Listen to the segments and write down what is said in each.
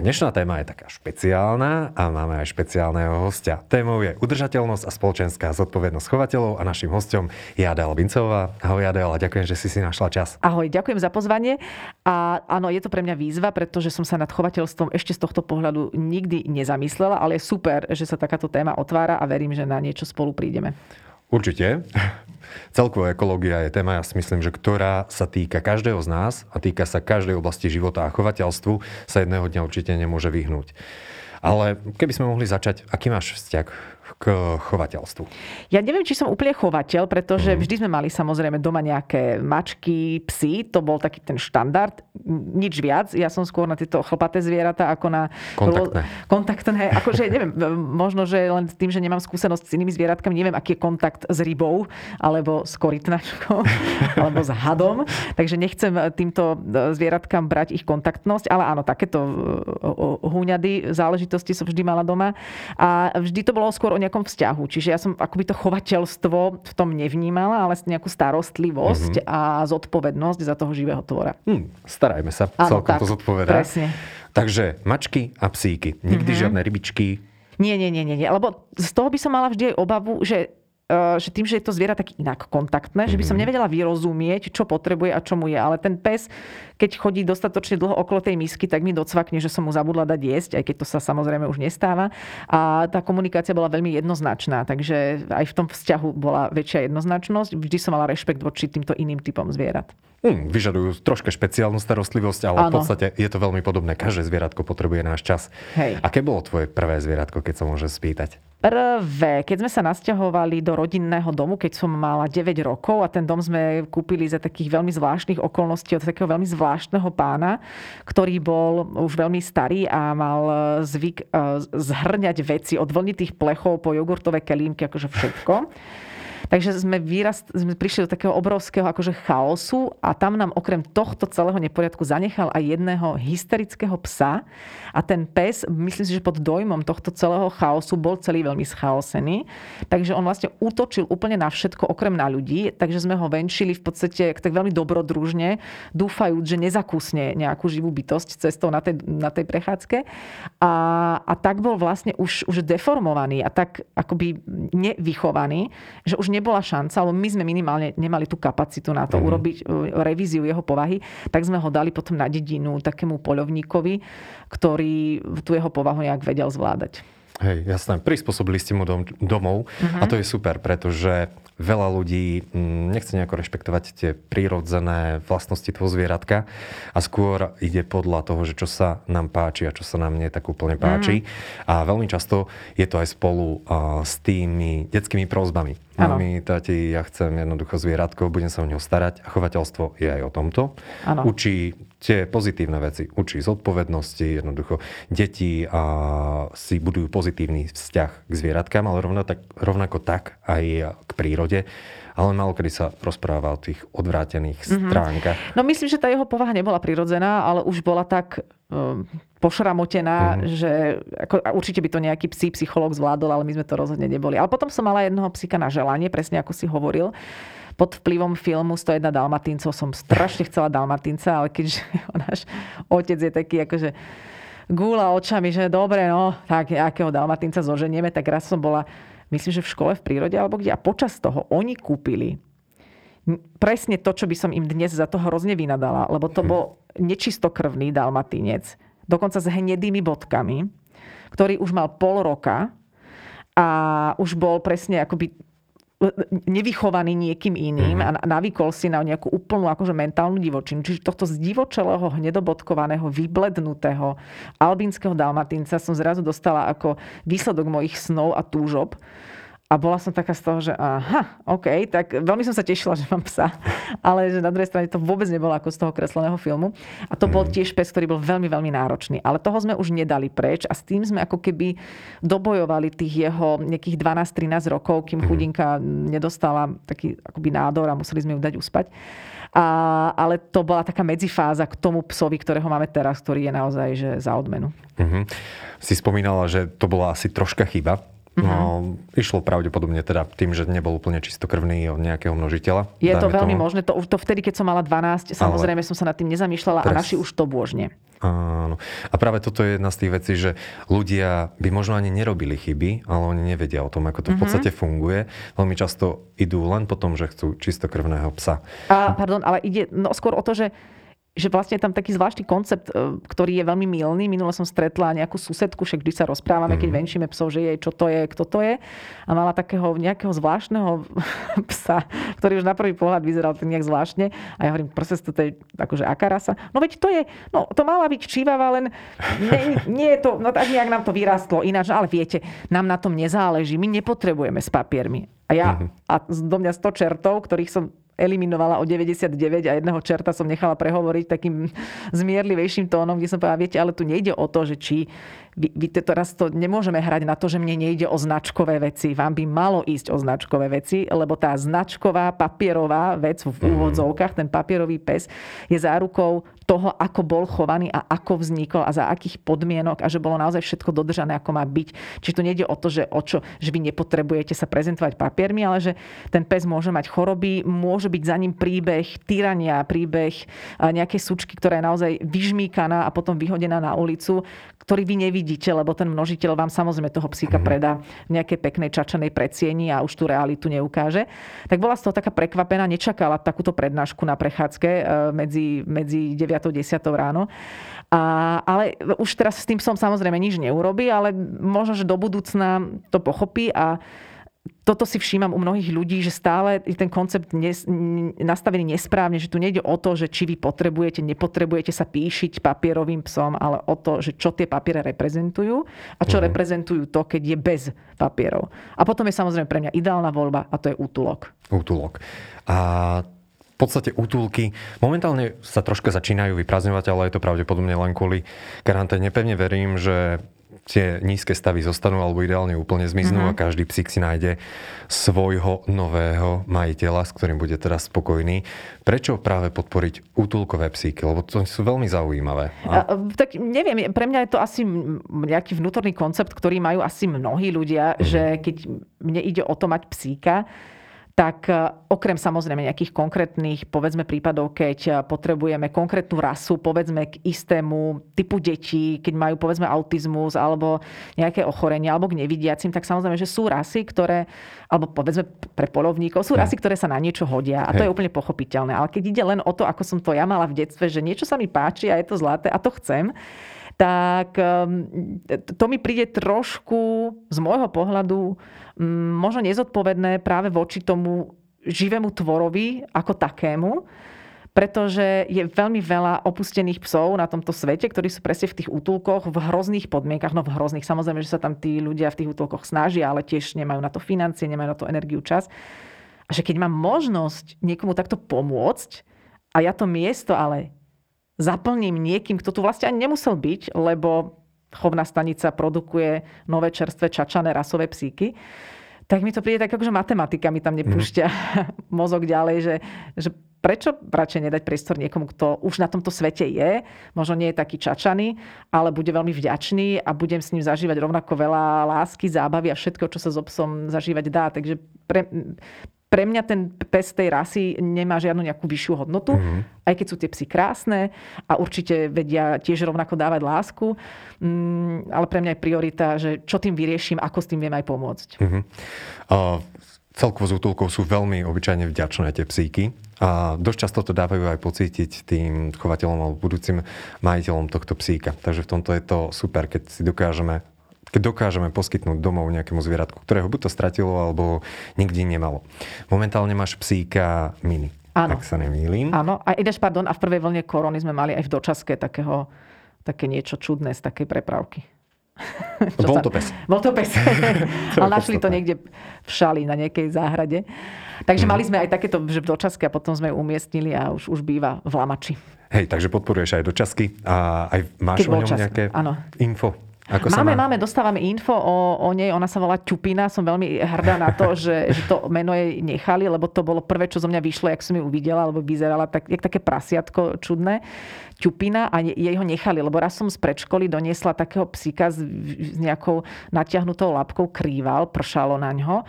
A dnešná téma je taká špeciálna a máme aj špeciálneho hostia. Témou je udržateľnosť a spoločenská zodpovednosť chovateľov a našim hostom je Adela Bincová. Ahoj Adela, ďakujem, že si si našla čas. Ahoj, ďakujem za pozvanie. A áno, je to pre mňa výzva, pretože som sa nad chovateľstvom ešte z tohto pohľadu nikdy nezamyslela, ale je super, že sa takáto téma otvára a verím, že na niečo spolu prídeme. Určite. Celková ekológia je téma, ja si myslím, že ktorá sa týka každého z nás a týka sa každej oblasti života a chovateľstvu sa jedného dňa určite nemôže vyhnúť. Ale keby sme mohli začať, aký máš vzťah k chovateľstvu? Ja neviem, či som úplne chovateľ, pretože mm. vždy sme mali samozrejme doma nejaké mačky, psy, to bol taký ten štandard, nič viac. Ja som skôr na tieto chlpaté zvieratá ako na... Kontaktné. Kontaktné, akože neviem, možno, že len tým, že nemám skúsenosť s inými zvieratkami, neviem, aký je kontakt s rybou, alebo s korytnačkou, alebo s hadom. Takže nechcem týmto zvieratkám brať ich kontaktnosť, ale áno, takéto húňady, záležitosti som vždy mala doma. A vždy to bolo skôr o nejakom vzťahu. Čiže ja som akoby to chovateľstvo v tom nevnímala, ale nejakú starostlivosť mm-hmm. a zodpovednosť za toho živého tvora. Hmm, starajme sa, ano, celkom tak, to zodpovedá. Presne. Takže mačky a psíky. Nikdy mm-hmm. žiadne rybičky. Nie, nie, nie, nie. Lebo z toho by som mala vždy aj obavu, že že tým, že je to zviera tak inak kontaktné, že by som mhm. nevedela vyrozumieť, čo potrebuje a čo mu je. Ale ten pes, keď chodí dostatočne dlho okolo tej misky, tak mi docvakne, že som mu zabudla dať jesť, aj keď to sa samozrejme už nestáva. A tá komunikácia bola veľmi jednoznačná, takže aj v tom vzťahu bola väčšia jednoznačnosť. Vždy som mala rešpekt voči týmto iným typom zvierat. Hmm, vyžadujú troška špeciálnu starostlivosť, ale ano. v podstate je to veľmi podobné. Každé zvieratko potrebuje náš čas. Hej. Aké bolo tvoje prvé zvieratko, keď sa môže spýtať? Prvé, keď sme sa nasťahovali do rodinného domu, keď som mala 9 rokov a ten dom sme kúpili za takých veľmi zvláštnych okolností od takého veľmi zvláštneho pána, ktorý bol už veľmi starý a mal zvyk eh, zhrňať veci od vlnitých plechov po jogurtové kelímky, akože všetko. Takže sme, výrast, sme prišli do takého obrovského akože chaosu a tam nám okrem tohto celého neporiadku zanechal aj jedného hysterického psa a ten pes, myslím si, že pod dojmom tohto celého chaosu bol celý veľmi schaosený. Takže on vlastne útočil úplne na všetko okrem na ľudí, takže sme ho venčili v podstate tak veľmi dobrodružne, dúfajúc, že nezakusne nejakú živú bytosť cestou na tej, na tej prechádzke. A, a tak bol vlastne už, už deformovaný a tak akoby nevychovaný, že už ne nebola šanca, lebo my sme minimálne nemali tú kapacitu na to mm. urobiť e, revíziu jeho povahy, tak sme ho dali potom na dedinu takému poľovníkovi, ktorý tú jeho povahu nejak vedel zvládať. Hej, jasné. Prispôsobili ste mu dom, domov uh-huh. a to je super, pretože veľa ľudí mm, nechce nejako rešpektovať tie prírodzené vlastnosti toho zvieratka a skôr ide podľa toho, že čo sa nám páči a čo sa nám nie tak úplne páči. Uh-huh. A veľmi často je to aj spolu uh, s tými detskými prozbami. Mami, tati, ja chcem jednoducho zvieratko, budem sa o neho starať. A chovateľstvo je aj o tomto. Ano. Učí tie pozitívne veci. Učí zodpovednosti, jednoducho deti a si budujú pozitívny vzťah k zvieratkám, ale rovnako tak, rovnako tak aj k prírode ale malo kedy sa rozpráva o tých odvrátených mm-hmm. stránkach. No myslím, že tá jeho povaha nebola prirodzená, ale už bola tak um, pošramotená, mm-hmm. že ako, určite by to nejaký psí psychológ zvládol, ale my sme to rozhodne neboli. Ale potom som mala jednoho psíka na želanie, presne ako si hovoril pod vplyvom filmu 101 Dalmatíncov som strašne chcela Dalmatínca, ale keďže náš otec je taký akože gúla očami, že dobre, no, tak nejakého Dalmatínca zoženieme, tak raz som bola myslím, že v škole v prírode alebo kde. A počas toho oni kúpili presne to, čo by som im dnes za to hrozne vynadala, lebo to bol nečistokrvný dalmatinec, dokonca s hnedými bodkami, ktorý už mal pol roka a už bol presne akoby nevychovaný niekým iným mm-hmm. a navykol si na nejakú úplnú akože mentálnu divočinu. Čiže tohto zdivočelého, hnedobodkovaného, vyblednutého albínskeho dalmatínca som zrazu dostala ako výsledok mojich snov a túžob. A bola som taká z toho, že aha, OK, tak veľmi som sa tešila, že mám psa. Ale že na druhej strane to vôbec nebolo ako z toho kresleného filmu. A to bol mhm. tiež pes, ktorý bol veľmi, veľmi náročný. Ale toho sme už nedali preč a s tým sme ako keby dobojovali tých jeho nejakých 12-13 rokov, kým mhm. chudinka nedostala taký akoby nádor a museli sme ju dať uspať. A, ale to bola taká medzifáza k tomu psovi, ktorého máme teraz, ktorý je naozaj že za odmenu. Uh-huh. Si spomínala, že to bola asi troška chyba. No, mm-hmm. išlo pravdepodobne teda tým, že nebol úplne čistokrvný od nejakého množiteľa. Je to veľmi tomu. možné. To, to vtedy, keď som mala 12, samozrejme ale... som sa nad tým nezamýšľala Pres... a naši už to bôžne. Áno. A práve toto je jedna z tých vecí, že ľudia by možno ani nerobili chyby, ale oni nevedia o tom, ako to v mhm. podstate funguje. Veľmi často idú len po tom, že chcú čistokrvného psa. A, pardon, ale ide no, skôr o to, že že vlastne je tam taký zvláštny koncept, e, ktorý je veľmi milný. Minule som stretla nejakú susedku, však vždy sa rozprávame, keď mhm. venčíme psov, že jej čo to je, kto to je. A mala takého nejakého zvláštneho psa, ktorý už na prvý pohľad vyzeral tak nejak zvláštne. A ja hovorím, proste to je akože aká rasa? No veď to je, no to mala byť čívava, len nie, nie je to, no tak nejak nám to vyrastlo ináč. Ale viete, nám na tom nezáleží. My nepotrebujeme s papiermi. A ja, uh-huh. a do mňa 100 čertov, ktorých som eliminovala o 99 a jedného čerta som nechala prehovoriť takým zmierlivejším tónom, kde som povedala, viete, ale tu nejde o to, že či vy, teraz to nemôžeme hrať na to, že mne nejde o značkové veci. Vám by malo ísť o značkové veci, lebo tá značková papierová vec v mhm. úvodzovkách, ten papierový pes, je zárukou toho, ako bol chovaný a ako vznikol a za akých podmienok a že bolo naozaj všetko dodržané, ako má byť. Čiže tu nejde o to, že, o čo, že vy nepotrebujete sa prezentovať papiermi, ale že ten pes môže mať choroby, môže byť za ním príbeh tyrania, príbeh nejakej sučky, ktorá je naozaj vyžmíkaná a potom vyhodená na ulicu, ktorý vy nevidíte, lebo ten množiteľ vám samozrejme toho psíka mhm. predá v nejakej peknej čačanej predsieni a už tú realitu neukáže. Tak bola z toho taká prekvapená, nečakala takúto prednášku na prechádzke e, medzi, medzi 9 a 10 ráno. A, ale už teraz s tým som samozrejme nič neurobi, ale možno, že do budúcna to pochopí a toto si všímam u mnohých ľudí, že stále je ten koncept nes, nastavený nesprávne, že tu nejde o to, že či vy potrebujete, nepotrebujete sa píšiť papierovým psom, ale o to, že čo tie papiere reprezentujú a čo uh-huh. reprezentujú to, keď je bez papierov. A potom je samozrejme pre mňa ideálna voľba a to je útulok. Útulok. A v podstate útulky momentálne sa troška začínajú vyprázdňovať, ale je to pravdepodobne len kvôli karanténe. Pevne verím, že tie nízke stavy zostanú alebo ideálne úplne zmiznú mm-hmm. a každý psík si nájde svojho nového majiteľa, s ktorým bude teraz spokojný. Prečo práve podporiť útulkové psíky? Lebo to sú veľmi zaujímavé. A... A, tak neviem, pre mňa je to asi nejaký vnútorný koncept, ktorý majú asi mnohí ľudia, mm-hmm. že keď mne ide o to mať psíka, tak e, okrem samozrejme nejakých konkrétnych, povedzme prípadov, keď e, potrebujeme konkrétnu rasu, povedzme k istému typu detí, keď majú povedzme autizmus alebo nejaké ochorenie, alebo k nevidiacim, tak samozrejme, že sú rasy, ktoré, alebo povedzme pre polovníkov, sú rasy, ktoré sa na niečo hodia. A to je úplne pochopiteľné. Ale keď ide len o to, ako som to ja mala v detstve, že niečo sa mi páči a je to zlaté a to chcem, tak ehm, to mi príde trošku z môjho pohľadu mm, možno nezodpovedné práve voči tomu živému tvorovi ako takému, pretože je veľmi veľa opustených psov na tomto svete, ktorí sú presne v tých útulkoch v hrozných podmienkach. No v hrozných, samozrejme, že sa tam tí ľudia v tých útulkoch snažia, ale tiež nemajú na to financie, nemajú na to energiu, čas. A že keď mám možnosť niekomu takto pomôcť a ja to miesto ale zaplním niekým, kto tu vlastne ani nemusel byť, lebo chovná stanica produkuje nové čerstvé čačané rasové psíky, tak mi to príde tak, že matematika mi tam nepúšťa mm. mozog ďalej, že, že prečo radšej nedať priestor niekomu, kto už na tomto svete je, možno nie je taký čačaný, ale bude veľmi vďačný a budem s ním zažívať rovnako veľa lásky, zábavy a všetko, čo sa s obsom zažívať dá. Takže pre, pre mňa ten pes tej rasy nemá žiadnu nejakú vyššiu hodnotu, mm-hmm. aj keď sú tie psy krásne a určite vedia tiež rovnako dávať lásku, mm, ale pre mňa je priorita, že čo tým vyrieším, ako s tým viem aj pomôcť. Mm-hmm. Uh, celkovo z útulkov sú veľmi obyčajne vďačné tie psíky a dosť často to dávajú aj pocítiť tým chovateľom alebo budúcim majiteľom tohto psíka. Takže v tomto je to super, keď si dokážeme keď dokážeme poskytnúť domov nejakému zvieratku, ktorého buď to stratilo, alebo nikdy nemalo. Momentálne máš psíka mini. Áno. Ak sa nemýlim. Áno. A ideš, pardon, a v prvej vlne korony sme mali aj v dočaske takého, také niečo čudné z takej prepravky. Bol to pes. Bol to pes. Ale našli to niekde v šali na nejakej záhrade. Takže mm. mali sme aj takéto že v dočasky a potom sme ju umiestnili a už, už býva v Lamači. Hej, takže podporuješ aj dočasky a aj máš Keď o ňom čas. nejaké ano. info? Ako máme, má... máme, dostávame info o, o nej, ona sa volá Ťupina, som veľmi hrdá na to, že, že to meno jej nechali, lebo to bolo prvé, čo zo mňa vyšlo, jak som ju uvidela, lebo vyzerala tak, jak také prasiatko čudné. Ťupina a jej ho nechali, lebo raz som z predškoly doniesla takého psíka s, s nejakou natiahnutou labkou krýval, pršalo na ňo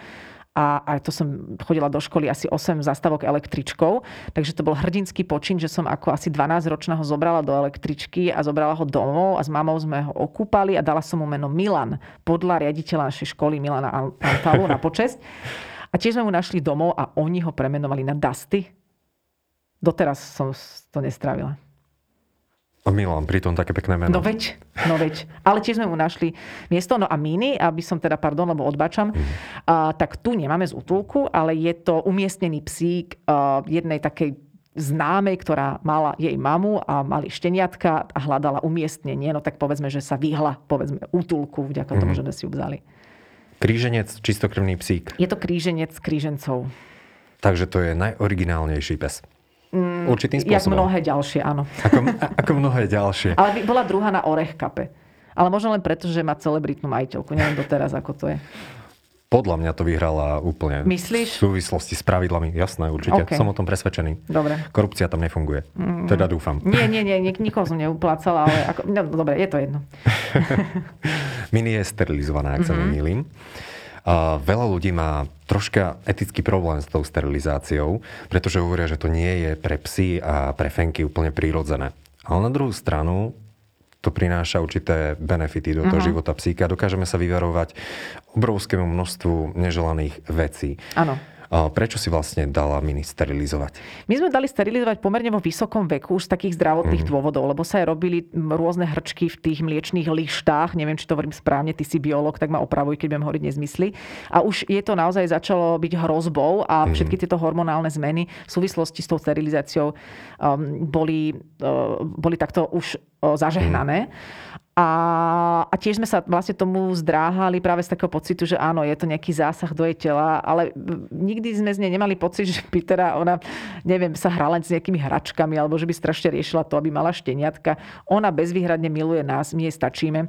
a, a to som chodila do školy asi 8 zastavok električkou, takže to bol hrdinský počin, že som ako asi 12-ročná ho zobrala do električky a zobrala ho domov a s mamou sme ho okúpali a dala som mu meno Milan, podľa riaditeľa našej školy Milana Antalu na počesť. A tiež sme mu našli domov a oni ho premenovali na Dusty. Doteraz som to nestrávila. Milan, pritom také pekné meno. No veď, no veď. Ale tiež sme mu našli miesto. No a Mini, aby som teda, pardon, lebo odbačam, mm. a, tak tu nemáme z útulku, ale je to umiestnený psík a, jednej takej známej, ktorá mala jej mamu a mali šteniatka a hľadala umiestnenie. No tak povedzme, že sa vyhla, povedzme, útulku, vďaka tomu, mm. že si ju vzali. Kríženec, čistokrvný psík. Je to kríženec krížencov. Takže to je najoriginálnejší pes. Určitým spôsobom. Jak mnohé ďalšie, áno. Ako, ako mnohé ďalšie. Ale bola druhá na orech kape. Ale možno len preto, že má celebritnú majiteľku. Neviem doteraz, ako to je. Podľa mňa to vyhrala úplne Myslíš? v súvislosti s pravidlami. Jasné, určite. Okay. Som o tom presvedčený. Dobre. Korupcia tam nefunguje. Mm. Teda dúfam. Nie, nie, nie, nik- nikoho som neuplácala, ale ako, no, dobre, je to jedno. Mini je sterilizovaná, ak mm-hmm. sa mhm. nemýlim. Veľa ľudí má troška etický problém s tou sterilizáciou, pretože hovoria, že to nie je pre psy a pre fenky úplne prírodzené. Ale na druhú stranu to prináša určité benefity do toho uh-huh. života psíka. Dokážeme sa vyvarovať obrovskému množstvu neželaných vecí. Áno. Prečo si vlastne dala mini sterilizovať? My sme dali sterilizovať pomerne vo vysokom veku z takých zdravotných mm. dôvodov, lebo sa aj robili rôzne hrčky v tých mliečných lištách. Neviem, či to hovorím správne, ty si biolog, tak ma opravuj, keď budem hovoriť nezmysly. A už je to naozaj začalo byť hrozbou a mm. všetky tieto hormonálne zmeny v súvislosti s tou sterilizáciou um, boli, uh, boli takto už uh, zažehnané. Mm. A, a tiež sme sa vlastne tomu zdráhali práve z takého pocitu, že áno, je to nejaký zásah do jej tela, ale nikdy sme z nej nemali pocit, že by teda ona, neviem, sa hrala s nejakými hračkami, alebo že by strašne riešila to, aby mala šteniatka. Ona bezvýhradne miluje nás, my jej stačíme.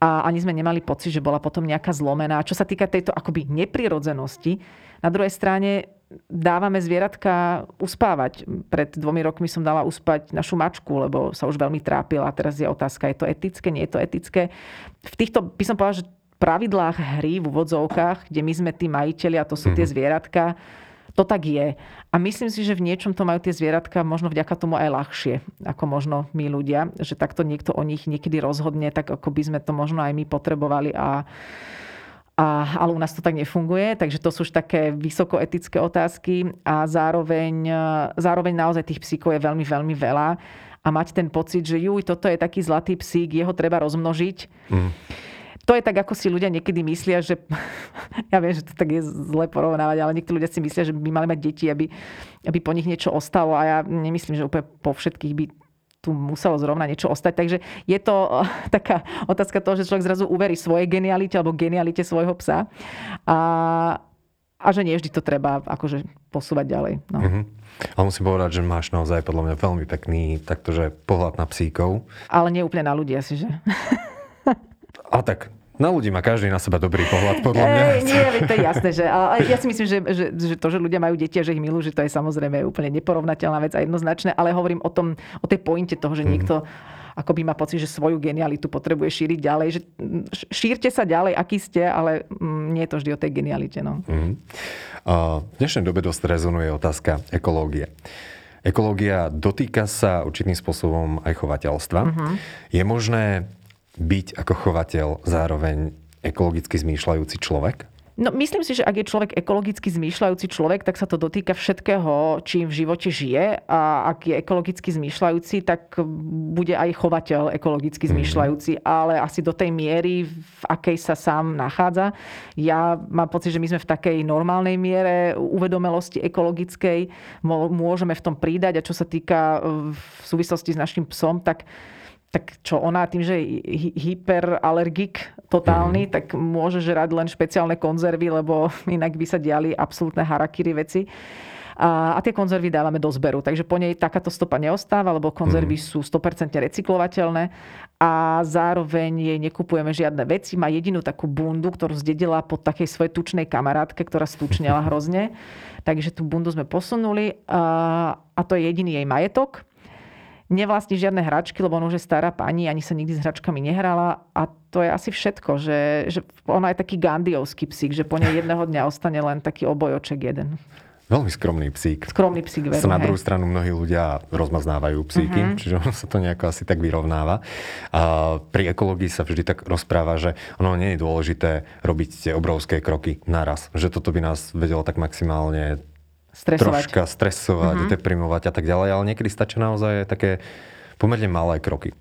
A ani sme nemali pocit, že bola potom nejaká zlomená. Čo sa týka tejto akoby neprirodzenosti, na druhej strane dávame zvieratka uspávať. Pred dvomi rokmi som dala uspať našu mačku, lebo sa už veľmi trápila. A teraz je otázka, je to etické, nie je to etické. V týchto, by som povedala, že pravidlách hry v úvodzovkách, kde my sme tí majiteľi a to sú tie mhm. zvieratka, to tak je. A myslím si, že v niečom to majú tie zvieratka možno vďaka tomu aj ľahšie, ako možno my ľudia, že takto niekto o nich niekedy rozhodne, tak ako by sme to možno aj my potrebovali a a, ale u nás to tak nefunguje, takže to sú už také vysokoetické otázky a zároveň, zároveň naozaj tých psíkov je veľmi, veľmi veľa a mať ten pocit, že juj, toto je taký zlatý psík, jeho treba rozmnožiť. Mm. To je tak, ako si ľudia niekedy myslia, že ja viem, že to tak je zle porovnávať, ale niektorí ľudia si myslia, že by mali mať deti, aby, aby po nich niečo ostalo a ja nemyslím, že úplne po všetkých by tu muselo zrovna niečo ostať. Takže je to eh, taká otázka toho, že človek zrazu uverí svojej genialite alebo genialite svojho psa. A, a že nie vždy to treba akože posúvať ďalej. No. Mm-hmm. A musím povedať, že máš naozaj podľa mňa veľmi pekný taktože pohľad na psíkov. Ale nie úplne na ľudí asi, že? A tak na ľudí má každý na seba dobrý pohľad, podľa mňa. Ej, nie, to je jasné. Že, ale ja si myslím, že, že, že to, že ľudia majú deti a že ich milujú, že to je samozrejme úplne neporovnateľná vec a jednoznačné, ale hovorím o, tom, o tej pointe toho, že mm. niekto ako by má pocit, že svoju genialitu potrebuje šíriť ďalej. Že šírte sa ďalej, aký ste, ale mm, nie je to vždy o tej genialite. No. Mm. Uh, v dnešnej dobe dosť rezonuje otázka ekológie. Ekológia dotýka sa určitým spôsobom aj chovateľstva. Uh-huh. Je možné byť ako chovateľ zároveň ekologicky zmýšľajúci človek? No, myslím si, že ak je človek ekologicky zmýšľajúci človek, tak sa to dotýka všetkého, čím v živote žije. A ak je ekologicky zmýšľajúci, tak bude aj chovateľ ekologicky mhm. zmýšľajúci, ale asi do tej miery, v akej sa sám nachádza. Ja mám pocit, že my sme v takej normálnej miere uvedomelosti ekologickej, môžeme v tom pridať. A čo sa týka v súvislosti s našim psom, tak tak čo ona tým, že je hyperalergik totálny, mm. tak môže žrať len špeciálne konzervy, lebo inak by sa diali absolútne harakiri veci. A, a tie konzervy dávame do zberu, takže po nej takáto stopa neostáva, lebo konzervy mm. sú 100% recyklovateľné a zároveň jej nekupujeme žiadne veci. Má jedinú takú bundu, ktorú zdedila pod takej svojej tučnej kamarátke, ktorá stúčnela hrozne. Takže tú bundu sme posunuli a, a to je jediný jej majetok nevlastní žiadne hračky, lebo ona už je stará pani, ani sa nikdy s hračkami nehrala a to je asi všetko, že, že ona je taký gandiovský psík, že po nej jedného dňa ostane len taký obojoček jeden. Veľmi skromný psík. Skromný psík, veru, Na druhú hej. stranu mnohí ľudia rozmaznávajú psíky, uh-huh. čiže ono sa to nejako asi tak vyrovnáva. A pri ekológii sa vždy tak rozpráva, že ono nie je dôležité robiť tie obrovské kroky naraz. Že toto by nás vedelo tak maximálne stresovať. troška stresovať, uh-huh. deprimovať a tak ďalej, ale niekedy stačí naozaj také pomerne malé kroky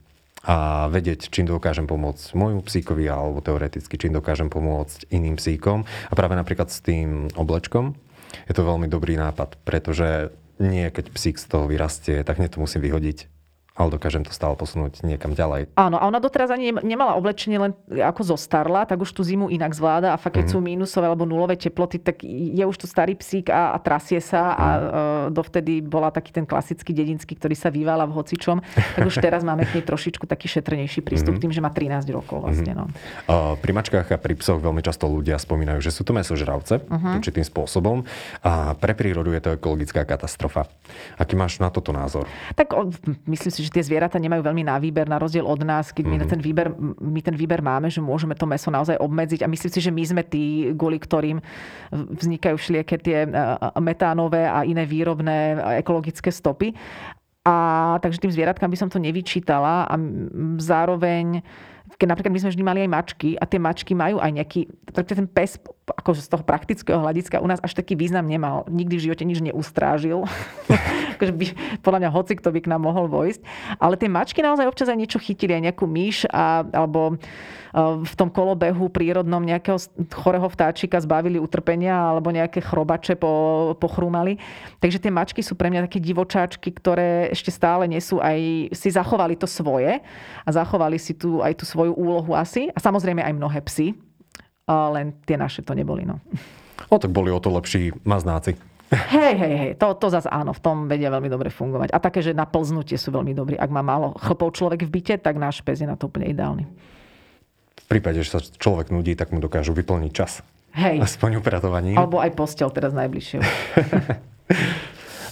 a vedieť, čím dokážem pomôcť môjmu psíkovi alebo teoreticky, čím dokážem pomôcť iným psíkom. A práve napríklad s tým oblečkom je to veľmi dobrý nápad, pretože nie keď psík z toho vyrastie, tak hneď to musím vyhodiť ale dokážem to stále posunúť niekam ďalej. Áno, a ona doteraz ani nemala oblečenie len ako zostarla, tak už tú zimu inak zvláda a fakt, keď mm-hmm. sú mínusové alebo nulové teploty, tak je už to starý psík a, a trasie sa a mm. uh, dovtedy bola taký ten klasický dedinský, ktorý sa vyvála v hocičom, tak už teraz máme k nej trošičku taký šetrnejší prístup mm-hmm. tým, že má 13 rokov vlastne. Mm-hmm. No. Uh, pri mačkách a pri psoch veľmi často ľudia spomínajú, že sú to mesožravce uh-huh. určitým spôsobom a pre prírodu je to ekologická katastrofa. Aký máš na toto názor? Tak myslím si, že tie zvieratá nemajú veľmi na výber, na rozdiel od nás, keď my, mm. ten výber, my ten výber máme, že môžeme to meso naozaj obmedziť a myslím si, že my sme tí, kvôli ktorým vznikajú všelijaké tie e, metánové a iné výrobné ekologické stopy. A takže tým zvieratkám by som to nevyčítala a zároveň keď napríklad my sme vždy mali aj mačky a tie mačky majú aj nejaký, ten pes akože z toho praktického hľadiska u nás až taký význam nemal. Nikdy v živote nič neustrážil. akože by, podľa mňa hoci kto by k nám mohol vojsť. Ale tie mačky naozaj občas aj niečo chytili, aj nejakú myš a, alebo v tom kolobehu prírodnom nejakého chorého vtáčika zbavili utrpenia alebo nejaké chrobače po, pochrúmali. Takže tie mačky sú pre mňa také divočáčky, ktoré ešte stále nesú aj, si zachovali to svoje a zachovali si tu aj tú svoju úlohu asi. A samozrejme aj mnohé psy, len tie naše to neboli. No. O, tak boli o to lepší maznáci. Hej, hej, hej, to, to zase áno, v tom vedia veľmi dobre fungovať. A také, že na plznutie sú veľmi dobrí. Ak má málo chlpov človek v byte, tak náš pes je na to úplne ideálny prípade, že sa človek nudí, tak mu dokážu vyplniť čas. Hej. Aspoň upratovaním. Alebo aj postel teraz najbližšie.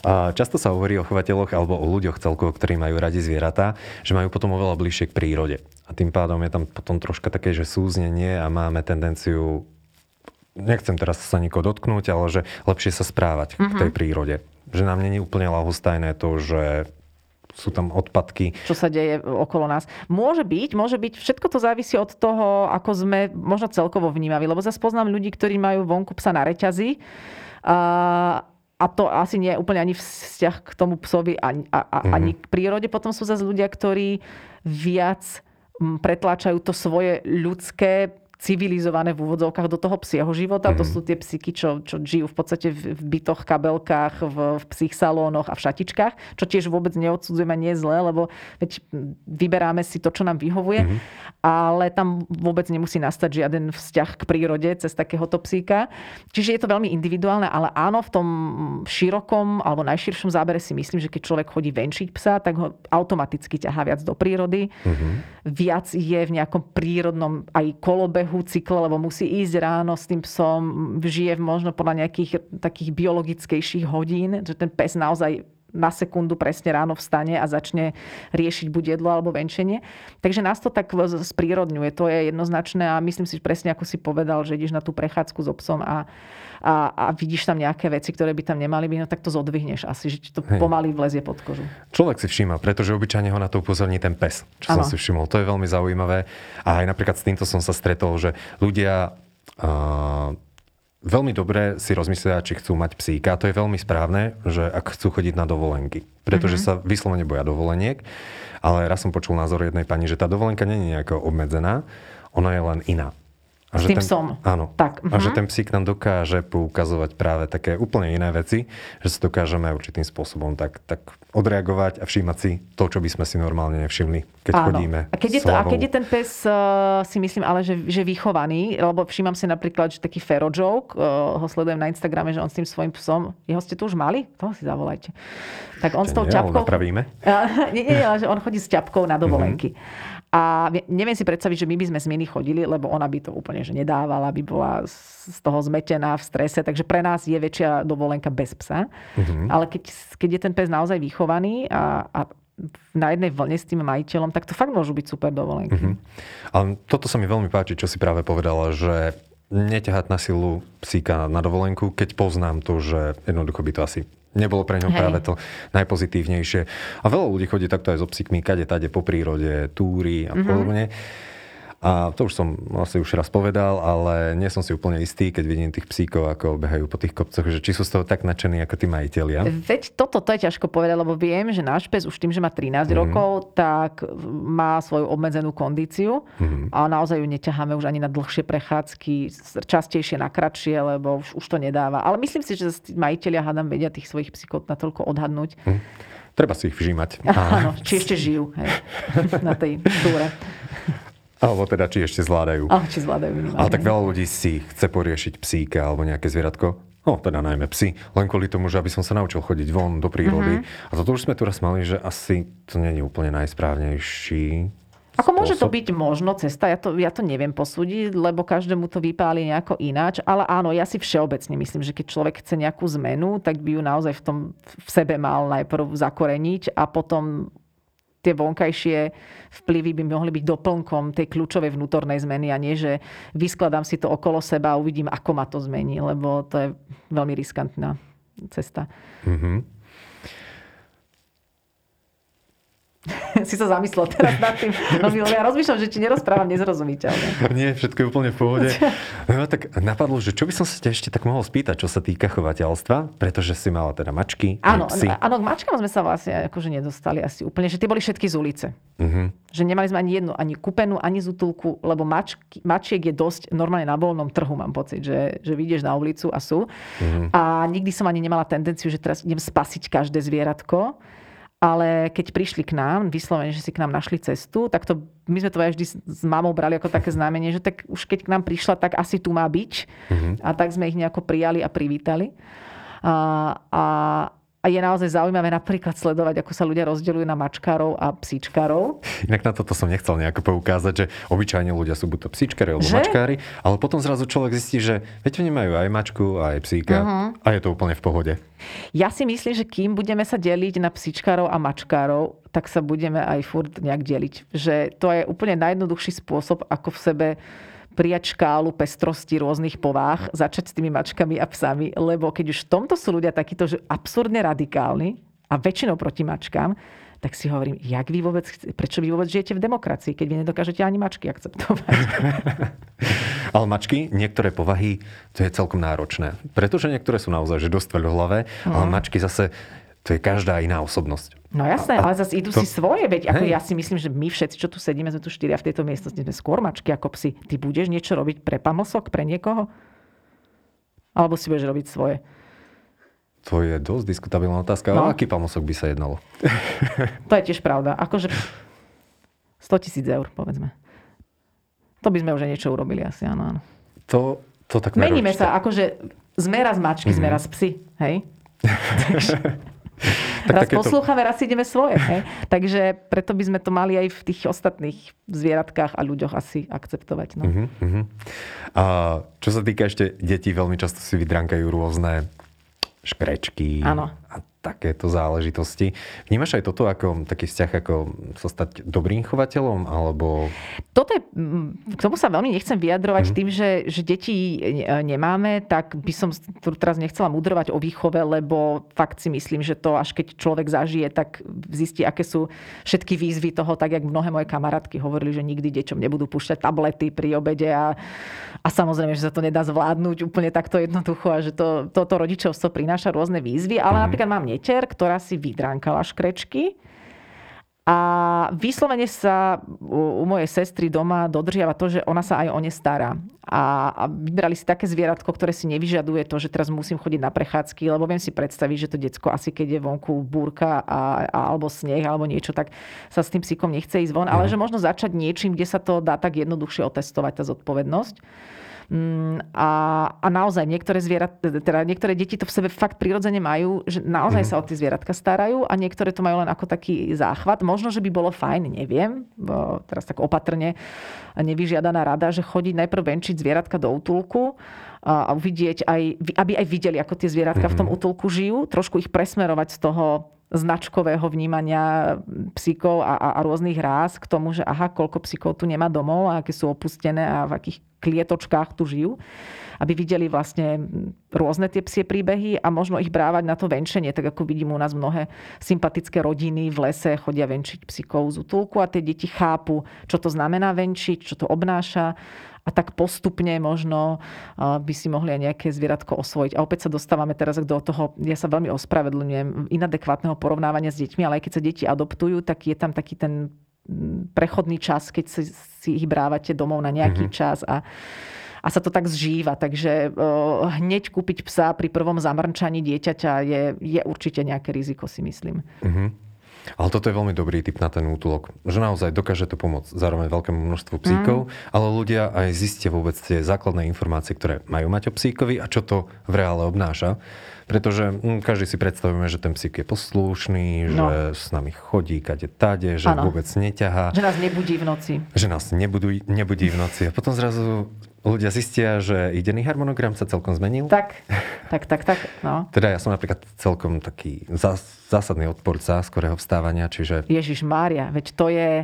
Často sa hovorí o chovateľoch alebo o ľuďoch celkovo, ktorí majú radi zvieratá, že majú potom oveľa bližšie k prírode. A tým pádom je tam potom troška také, že súznenie a máme tendenciu nechcem teraz sa nikoho dotknúť, ale že lepšie sa správať uh-huh. k tej mhm. prírode. Že nám není úplne lahostajné to, že sú tam odpadky. Čo sa deje okolo nás. Môže byť, môže byť, všetko to závisí od toho, ako sme možno celkovo vnímaví, lebo zase poznám ľudí, ktorí majú vonku psa na reťazi. A, a to asi nie je úplne ani vzťah k tomu psovi, ani, a, a, mm. ani k prírode. Potom sú zase ľudia, ktorí viac pretláčajú to svoje ľudské civilizované v úvodzovkách do toho psieho života. Mm. To mhm. sú tie psíky, čo, čo žijú v podstate v, v bytoch, kabelkách, v, v psích salónoch a v šatičkách, čo tiež vôbec neodsudzujeme, nie je zlé, lebo veď vyberáme si to, čo nám vyhovuje, mm. ale tam vôbec nemusí nastať žiaden vzťah k prírode cez takéhoto psíka. Čiže je to veľmi individuálne, ale áno, v tom širokom alebo najširšom zábere si myslím, že keď človek chodí venčiť psa, tak ho automaticky ťahá viac do prírody. Mm-hmm. Viac je v nejakom prírodnom aj kolobehu behu cykle, lebo musí ísť ráno s tým psom, žije možno podľa nejakých takých biologickejších hodín, že ten pes naozaj na sekundu presne ráno vstane a začne riešiť buď jedlo alebo venčenie. Takže nás to tak sprírodňuje, to je jednoznačné a myslím si že presne, ako si povedal, že ideš na tú prechádzku s obsom a, a, a vidíš tam nejaké veci, ktoré by tam nemali byť, no tak to zodvihneš asi, že ti to Hej. pomaly vlezie pod kožu. Človek si všíma, pretože obyčajne ho na to upozorní ten pes, čo ano. som si všimol. To je veľmi zaujímavé. A aj napríklad s týmto som sa stretol, že ľudia uh, veľmi dobre si rozmyslia, či chcú mať psíka. To je veľmi správne, že ak chcú chodiť na dovolenky. Pretože mm-hmm. sa vyslovene boja dovoleniek. Ale raz som počul názor jednej pani, že tá dovolenka nie je nejako obmedzená, ona je len iná. A S že tým ten, psom. Áno. Tak, A že mhm. ten psík nám dokáže poukazovať práve také úplne iné veci, že sa dokážeme určitým spôsobom tak, tak odreagovať a všímať si to, čo by sme si normálne nevšimli, keď Áno. chodíme. A keď, je to, a keď je ten pes, uh, si myslím, ale že, že vychovaný, lebo všímam si napríklad, že taký Fero Joke, uh, ho sledujem na Instagrame, že on s tým svojím psom, jeho ste tu už mali? Toho si zavolajte. Tak on s tou Nie, ťapkou... nie, nie, ale že on chodí s ťapkou na dovolenky. Mhm. A vie- neviem si predstaviť, že my by sme s Mini chodili, lebo ona by to úplne že nedávala, by bola z z toho zmetená v strese, takže pre nás je väčšia dovolenka bez psa. Mhm. Ale keď, keď je ten pes naozaj vychovaný a, a na jednej vlne s tým majiteľom, tak to fakt môžu byť super dovolenky. Mhm. Ale toto sa mi veľmi páči, čo si práve povedala, že neťahať na silu psíka na dovolenku, keď poznám to, že jednoducho by to asi nebolo pre ňo Hej. práve to najpozitívnejšie. A veľa ľudí chodí takto aj so psíkmi, kade, tade po prírode, túry a Mhm. podobne. A to už som asi už raz povedal, ale nie som si úplne istý, keď vidím tých psíkov, ako behajú po tých kopcoch, že či sú z toho tak nadšení ako tí majiteľia. Veď toto to je ťažko povedať, lebo viem, že náš pes už tým, že má 13 Mhm. rokov, tak má svoju obmedzenú kondíciu Mhm. a naozaj ju neťaháme už ani na dlhšie prechádzky, častejšie na kratšie, lebo už, už to nedáva. Ale myslím si, že majiteľia hádam vedia tých svojich psíkov natoľko odhadnúť. Treba si ich všímať. Áno, či ešte žijú hej, na tej túre. Alebo teda, či ešte zvládajú. Ale či zvládajú minimálne. Ale tak veľa ľudí si chce poriešiť psíka alebo nejaké zvieratko. No, teda najmä psy. Len kvôli tomu, že aby som sa naučil chodiť von do prírody. Mhm. A toto už sme tu raz mali, že asi to nie je úplne najsprávnejší Ako môže to byť možno cesta, ja to, ja to neviem posúdiť, lebo každému to vypáli nejako ináč, ale áno, ja si všeobecne myslím, že keď človek chce nejakú zmenu, tak by ju naozaj v tom v sebe mal najprv zakoreniť a potom tie vonkajšie vplyvy by mohli byť doplnkom tej kľúčovej vnútornej zmeny a nie, že vyskladám si to okolo seba a uvidím, ako ma to zmení, lebo to je veľmi riskantná cesta. Mhm. si sa zamyslel teraz nad tým. No, ja rozmýšľam, že či nerozprávam nezrozumiteľne. Nie, všetko je úplne v pohode. No tak napadlo, že čo by som sa ťa ešte tak mohol spýtať, čo sa týka chovateľstva, pretože si mala teda mačky, Áno, psy. áno, k mačkám sme sa vlastne akože nedostali asi úplne, že tie boli všetky z ulice. Mhm. Že nemali sme ani jednu, ani kúpenú, ani z útulku, lebo mačky, mačiek je dosť normálne na voľnom trhu, mám pocit, že, že vyjdeš na ulicu a sú. Mhm. A nikdy som ani nemala tendenciu, že teraz idem spasiť každé zvieratko. Ale keď prišli k nám, vyslovene, že si k nám našli cestu, tak to, my sme to aj vždy s- mamou brali ako také znamenie, že tak už keď k nám prišla, tak asi tu má byť. Mhm. A tak sme ich nejako prijali a privítali. A, a, a je naozaj zaujímavé napríklad sledovať, ako sa ľudia rozdeľujú na mačkárov a psíčkarov. Inak na toto som nechcel nejako poukázať, že obyčajne ľudia sú buď to psíčkari alebo Že? mačkári, ale potom zrazu človek zistí, že veď oni majú aj mačku, aj psíka Mhm. a je to úplne v pohode. Ja si myslím, že kým budeme sa deliť na psíčkarov a mačkárov, tak sa budeme aj furt nejak deliť. Že to je úplne najjednoduchší spôsob, ako v sebe prijať škálu pestrosti rôznych povách, začať s tými mačkami a psami, lebo keď už v tomto sú ľudia takíto, že absurdne radikálni a väčšinou proti mačkám, tak si hovorím, jak vy vôbec, prečo vy vôbec žijete v demokracii, keď vy nedokážete ani mačky akceptovať. Ale mačky, niektoré povahy, to je celkom náročné. Pretože niektoré sú naozaj že dosť tvrdohlavé, ale mačky zase, to je každá iná osobnosť. No jasné, ale zase idú to- si svoje, veď ako Hej. ja si myslím, že my všetci, čo tu sedíme, sme tu štyria v tejto miestnosti, sme skôr mačky ako psi. Ty budeš niečo robiť pre pamlsok, pre niekoho? Alebo si budeš robiť svoje? To je dosť diskutabilná otázka. No. O aký pamosok by sa jednalo? To je tiež pravda. Akože 100 tisíc eur, povedzme. To by sme už niečo urobili asi, áno. áno. To, to tak Meníme sa, akože sme raz mačky, Mhm. sme raz psi, hej? Tak raz takéto- poslúchame, raz ideme svoje. Hej? Takže preto by sme to mali aj v tých ostatných zvieratkách a ľuďoch asi akceptovať. No. Uh-huh, uh-huh. A čo sa týka ešte detí, veľmi často si vydrankajú rôzne škrečky Áno. a takéto záležitosti. Vnímaš aj toto ako taký vzťah, ako sa stať dobrým chovateľom, alebo... Toto je, mm, k tomu sa veľmi nechcem vyjadrovať Mhm. tým, že, že deti e, nemáme, tak by som tu teraz nechcela mudrovať o výchove, lebo fakt si myslím, že to až keď človek zažije, tak zistí, aké sú všetky výzvy toho, tak jak mnohé moje kamarátky hovorili, že nikdy deťom nebudú púšťať tablety pri obede a, a samozrejme, že sa to nedá zvládnuť úplne takto jednoducho a že to, toto rodičovstvo prináša rôzne výzvy, ale napríklad mám neter, ktorá si vydránkala škrečky a vyslovene sa u, u mojej sestry doma dodržiava to, že ona sa aj o ne stará. A, a vybrali si také zvieratko, ktoré si nevyžaduje to, že teraz musím chodiť na prechádzky, lebo viem si predstaviť, že to decko asi keď je vonku búrka a, a, alebo sneh alebo niečo, tak sa s tým psíkom nechce ísť von, ale mhm. že možno začať niečím, kde sa to dá tak jednoduchšie otestovať, tá zodpovednosť. Mm, a, a naozaj niektoré zvierat, teda niektoré deti to v sebe fakt prirodzene majú, že naozaj mm. sa o tie zvieratka starajú a niektoré to majú len ako taký záchvat. Možno, že by bolo fajn, neviem, teraz tak opatrne nevyžiadaná rada, že chodiť najprv venčiť zvieratka do útulku a vidieť aj, aby aj videli, ako tie zvieratka v tom mhm. útulku žijú, trošku ich presmerovať z toho značkového vnímania psíkov a, a, a rôznych rás k tomu, že aha, koľko psíkov tu nemá domov a aké sú opustené a v akých klietočkách tu žijú, aby videli vlastne rôzne tie psie príbehy a možno ich brávať na to venčenie, tak ako vidím u nás mnohé sympatické rodiny v lese chodia venčiť psíkov z útulku a tie deti chápu, čo to znamená venčiť, čo to obnáša a tak postupne možno by si mohli aj nejaké zvieratko osvojiť. A opäť sa dostávame teraz do toho, ja sa veľmi ospravedlňujem, inadekvátneho porovnávania s deťmi, ale aj keď sa deti adoptujú, tak je tam taký ten prechodný čas, keď si, si ich brávate domov na nejaký mm-hmm. čas a a sa to tak zžíva. Takže uh, hneď kúpiť psa pri prvom zamrčaní dieťaťa je, je určite nejaké riziko, si myslím. Mm-hmm. Ale toto je veľmi dobrý tip na ten útulok, že naozaj dokáže to pomôcť zároveň veľkému množstvu psíkov, mm. ale ľudia aj zistia vôbec tie základné informácie, ktoré majú mať o psíkovi a čo to v reále obnáša. Pretože hm, každý si predstavujeme, že ten psík je poslušný, no. že s nami chodí kade tade, že ano. vôbec neťahá. Že nás nebudí v noci. Že nás nebudí, nebudí v noci. A potom zrazu ľudia zistia, že ich denný harmonogram sa celkom zmenil. Tak, tak, tak, tak. No. Teda ja som napríklad celkom taký zásadný odporca skorého vstávania, čiže... Ježiš Mária, veď to je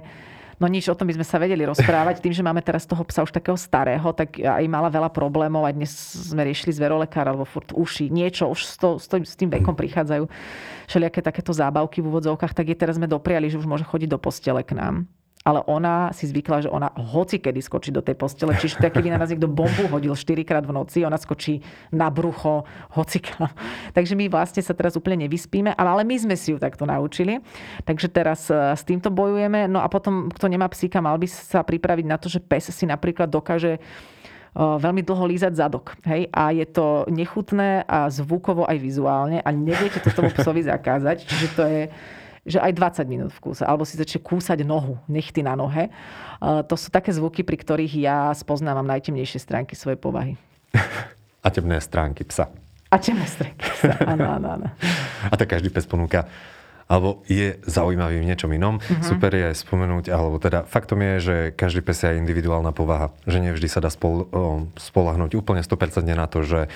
No nič, o tom by sme sa vedeli rozprávať. Tým, že máme teraz toho psa už takého starého, tak aj mala veľa problémov. Aj dnes sme riešili zverolekára, alebo furt uši, niečo, už s, to, s, to, s tým vekom prichádzajú všelijaké takéto zábavky v úvodzovkách, tak je teraz sme dopriali, že už môže chodiť do postele k nám ale ona si zvykla, že ona hoci kedy skočí do tej postele. Čiže tak, keby na nás niekto bombu hodil 4 krát v noci, ona skočí na brucho, hoci. Takže my vlastne sa teraz úplne nevyspíme, ale my sme si ju takto naučili. Takže teraz e, s týmto bojujeme. No a potom, kto nemá psíka, mal by sa pripraviť na to, že pes si napríklad dokáže e, veľmi dlho lízať zadok. Hej? A je to nechutné a zvukovo aj vizuálne a neviete to tomu psovi zakázať. Čiže to je že aj 20 minút v kúse, alebo si začne kúsať nohu, nechty na nohe. To sú také zvuky, pri ktorých ja spoznávam najtemnejšie stránky svojej povahy. A temné stránky psa. A temné stránky psa, áno, áno, áno. A tak každý pes ponúka alebo je zaujímavý v niečom inom. Mm-hmm. Super je spomenúť, alebo teda faktom je, že každý pes je individuálna povaha. Že nevždy sa dá spol, spolahnuť úplne 100% na to, že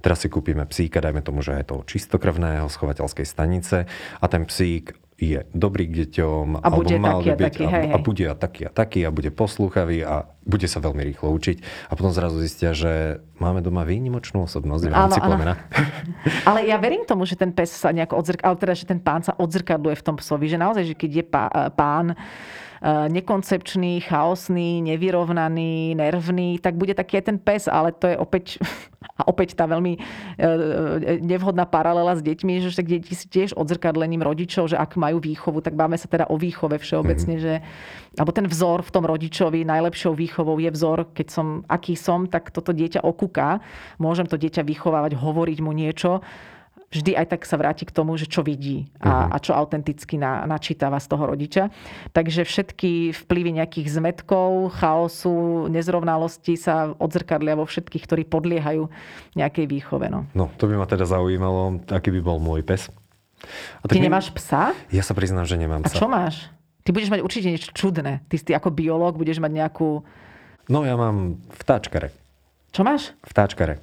teraz si kúpime psíka, dajme tomu, že je to čistokrvného schovateľskej stanice a ten psík je dobrý k deťom, a bude alebo mal taký by byť, taký, hej, a, a bude a taký a taký a bude poslúchavý a bude sa veľmi rýchlo učiť. A potom zrazu zistia, že máme doma výnimočnú osobnosť v rámci plemena. ale ja verím tomu, že ten pes sa nejako odzrkadluje, ale teda, že ten pán sa odzrkadluje v tom psovi, že naozaj, že keď je pán Eh, nekoncepčný, chaosný, nevyrovnaný, nervný, tak bude taký aj ten pes, ale to je opäť, a opäť tá veľmi eh, nevhodná paralela s deťmi, že však deti si tiež odzrkadlením rodičov, že ak majú výchovu, tak máme sa teda o výchove všeobecne, mm-hmm. že alebo ten vzor v tom rodičovi, najlepšou výchovou je vzor, keď som, aký som, tak toto dieťa okúka. Môžem to dieťa vychovávať, hovoriť mu niečo vždy aj tak sa vráti k tomu, že čo vidí a, uh-huh. a čo autenticky na, načítava z toho rodiča. Takže všetky vplyvy nejakých zmetkov, chaosu, nezrovnalosti sa odzrkadlia vo všetkých, ktorí podliehajú nejakej výchove. No. no, to by ma teda zaujímalo, aký by bol môj pes. A Ty nemáš psa? Ja sa priznám, že nemám psa. A čo máš? Ty budeš mať určite niečo čudné. Ty, ty ako biológ budeš mať nejakú... No ja mám vtáčkare. Čo máš? Vtáčkare.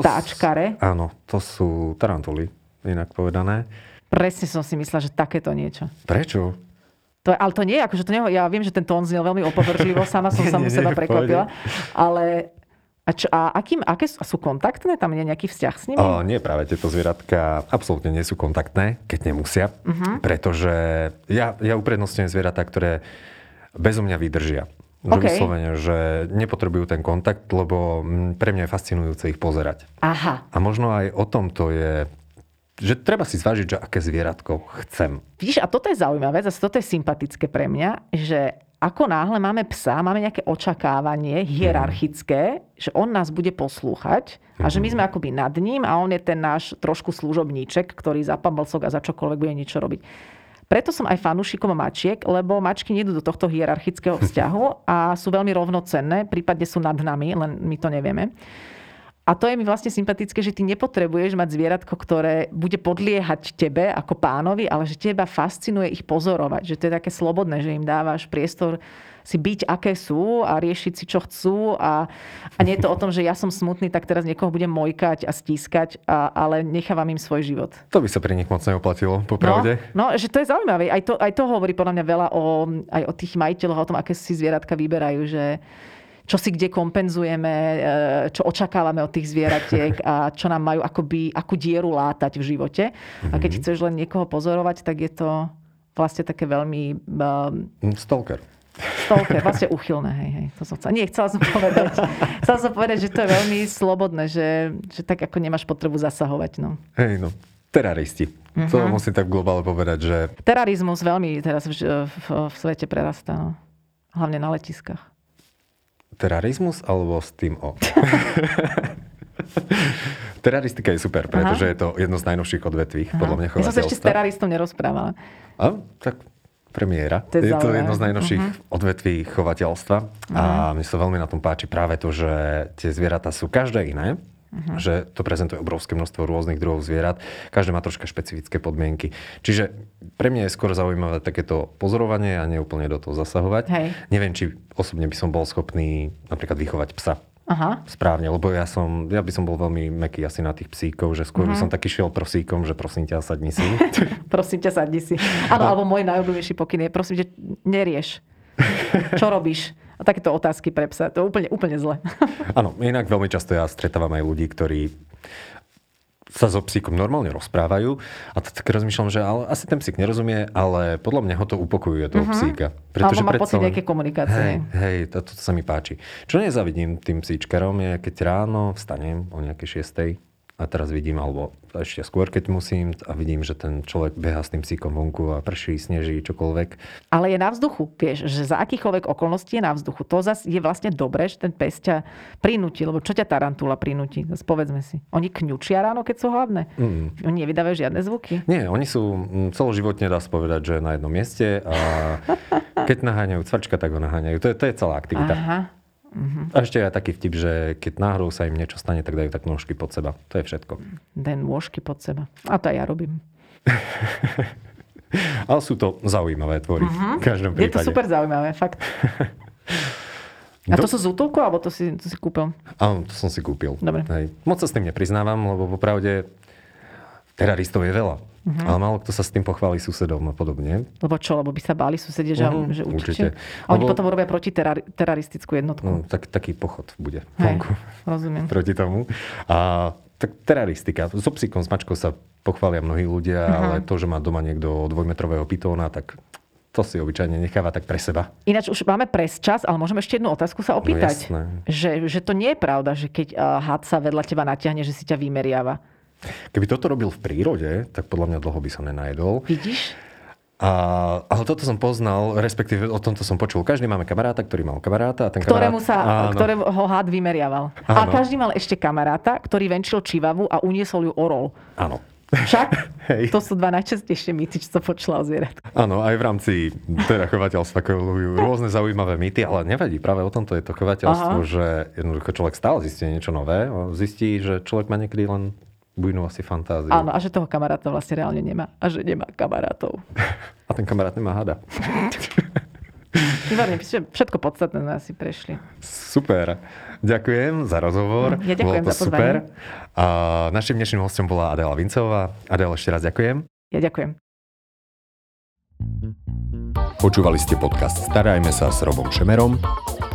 Vtáčkare? Áno, to sú tarantuly, inak povedané. Presne som si myslela, že takéto niečo. Prečo? To, ale to nie, akože to nie, ja viem, že ten tón znel veľmi opovrživo, sama som sa mu seba prekvapila, ale a, čo, a akým, aké sú, sú kontaktné? Tam je nejaký vzťah s nimi? O, nie, práve tieto zvieratka absolútne nie sú kontaktné, keď nemusia. Uh-huh. Pretože ja, ja uprednostňujem zvieratá, ktoré bezo mňa vydržia. Že okay. vyslovene, že nepotrebujú ten kontakt, lebo pre mňa je fascinujúce ich pozerať. Aha. A možno aj o tom to je že treba si zvážiť, že aké zvieratko chcem. Vidíš, a toto je zaujímavé, zase toto je sympatické pre mňa, že ako náhle máme psa, máme nejaké očakávanie hierarchické, že on nás bude poslúchať a že my sme akoby nad ním a on je ten náš trošku služobníček, ktorý za pamblcok a za čokoľvek bude niečo robiť. Preto som aj fanúšikom mačiek, lebo mačky nedú do tohto hierarchického vzťahu a sú veľmi rovnocenné, prípadne sú nad nami, len my to nevieme. A to je mi vlastne sympatické, že ty nepotrebuješ mať zvieratko, ktoré bude podliehať tebe ako pánovi, ale že teba fascinuje ich pozorovať. Že to je také slobodné, že im dávaš priestor si byť, aké sú a riešiť si, čo chcú. A, a nie je to o tom, že ja som smutný, tak teraz niekoho budem mojkať a stískať, a, ale nechávam im svoj život. To by sa pri nich moc neoplatilo, popravde. No, no, že to je zaujímavé. Aj to, aj to hovorí podľa mňa veľa o, aj o tých majiteľoch, o tom, aké si zvieratka vyberajú, že čo si kde kompenzujeme, e, čo očakávame od tých zvieratiek a čo nám majú akoby, akú dieru látať v živote. A keď mhm. chceš len niekoho pozorovať, tak je to vlastne také veľmi... Um, Stalker. Stalker, vlastne uchylné, hej, hej. To som chcela. Nie, chcela som povedať. chcela som povedať, že to je veľmi slobodné, že, že tak ako nemáš potrebu zasahovať. No. Hej, no. Teraristi. Uh-huh. To musím tak globálne povedať, že... Terarizmus veľmi teraz v, v, v svete prerastá. No. Hlavne na letiskách. Terarizmus alebo s tým O? Teraristika je super, pretože Aha. je to jedno z najnovších odvetví, Aha. podľa mňa Ja som sa ešte s teraristom nerozprávala. A, tak premiéra. To je, je to jedno z najnovších uh-huh. odvetví chovateľstva uh-huh. a mi sa veľmi na tom páči práve to, že tie zvieratá sú každé iné uh-huh. že to prezentuje obrovské množstvo rôznych druhov zvierat. Každé má troška špecifické podmienky. Čiže pre mňa je skôr zaujímavé takéto pozorovanie a neúplne do toho zasahovať. Hej. Neviem, či osobne by som bol schopný napríklad vychovať psa. Aha. Správne, lebo ja som, ja by som bol veľmi meký asi na tých psíkov, že skôr mhm. som taký šiel prosíkom, že prosím ťa, sadni si. prosím ťa, sadni si. Áno, alebo môj najobľúbenejší pokyn je, prosím ťa, nerieš. Čo robíš? A takéto otázky pre psa, to je úplne, úplne zle. Áno, inak veľmi často ja stretávam aj ľudí, ktorí sa so psíkom normálne rozprávajú a tak rozmýšľam, že ale asi ten psík nerozumie, ale podľa mňa ho to upokojuje toho uh-huh. psíka. Pretože Alebo má pocit len... nejaké komunikácie. Hej, hej to, to, to sa mi páči. Čo nezavidím tým psíčkarom je, keď ráno vstanem o nejakej šiestej a teraz vidím, alebo ešte skôr, keď musím a vidím, že ten človek beha s tým psíkom vonku a prší, sneží, čokoľvek. Ale je na vzduchu, vieš, že za akýchkoľvek okolností je na vzduchu. To zase je vlastne dobré, že ten pes ťa prinúti, lebo čo ťa tarantula prinúti? Zas povedzme si. Oni kňučia ráno, keď sú hlavné. Mm. Oni nevydávajú žiadne zvuky. Nie, oni sú mm, celoživotne, dá sa povedať, že na jednom mieste a keď naháňajú cvrčka, tak ho naháňajú. To je, to je celá aktivita. Aha. Uh-huh. A ešte aj taký vtip, že keď náhodou sa im niečo stane, tak dajú tak nôžky pod seba. To je všetko. Den nôžky pod seba. A to aj ja robím. Ale sú to zaujímavé tvory. Uh-huh. V každom prípade. Je to super zaujímavé, fakt. A to Do... sú z útulku, alebo to si, to si kúpil? Áno, to som si kúpil. Dobre. Hej. Moc sa s tým nepriznávam, lebo popravde teraristov je veľa. Uh-huh. Ale málo kto sa s tým pochváli susedom a podobne. Lebo čo? Lebo by sa báli susedie, že, uh-huh, že určite. určite. A oni Lebo... potom urobia proti terar- teraristickú jednotku. No, tak, taký pochod bude. Hej, rozumiem. proti tomu. A tak teraristika. So psíkom, s mačkou sa pochvália mnohí ľudia, uh-huh. ale to, že má doma niekto dvojmetrového pitóna, tak to si obyčajne necháva tak pre seba. Ináč už máme pres čas, ale môžeme ešte jednu otázku sa opýtať. No že, že to nie je pravda, že keď had sa vedľa teba natiahne, že si ťa vymeriava. Keby toto robil v prírode, tak podľa mňa dlho by sa nenajedol. Vidíš? A, ale toto som poznal, respektíve o tomto som počul. Každý máme kamaráta, ktorý mal kamaráta. A ten ktorému sa, áno. ktorého ho had vymeriaval. Áno. A každý mal ešte kamaráta, ktorý venčil čivavu a uniesol ju orol. Áno. Však? Hej. To sú dva najčastejšie mýty, čo som počula o zvierat. Áno, aj v rámci teda chovateľstva kolujú rôzne zaujímavé mýty, ale nevadí, práve o tomto je to chovateľstvo, Aha. že jednoducho človek stále zistí niečo nové. Zistí, že človek má niekedy len bujnú asi fantáziu. Áno, a že toho kamaráta vlastne reálne nemá. A že nemá kamarátov. a ten kamarát nemá hada. Výborne, všetko podstatné sme asi prešli. Super. Ďakujem za rozhovor. Ja ďakujem Bolo to za pozvanie. super. A našim dnešným hostom bola Adela Vincová. Adela, ešte raz ďakujem. Ja ďakujem. Počúvali ste podcast Starajme sa s Robom Šemerom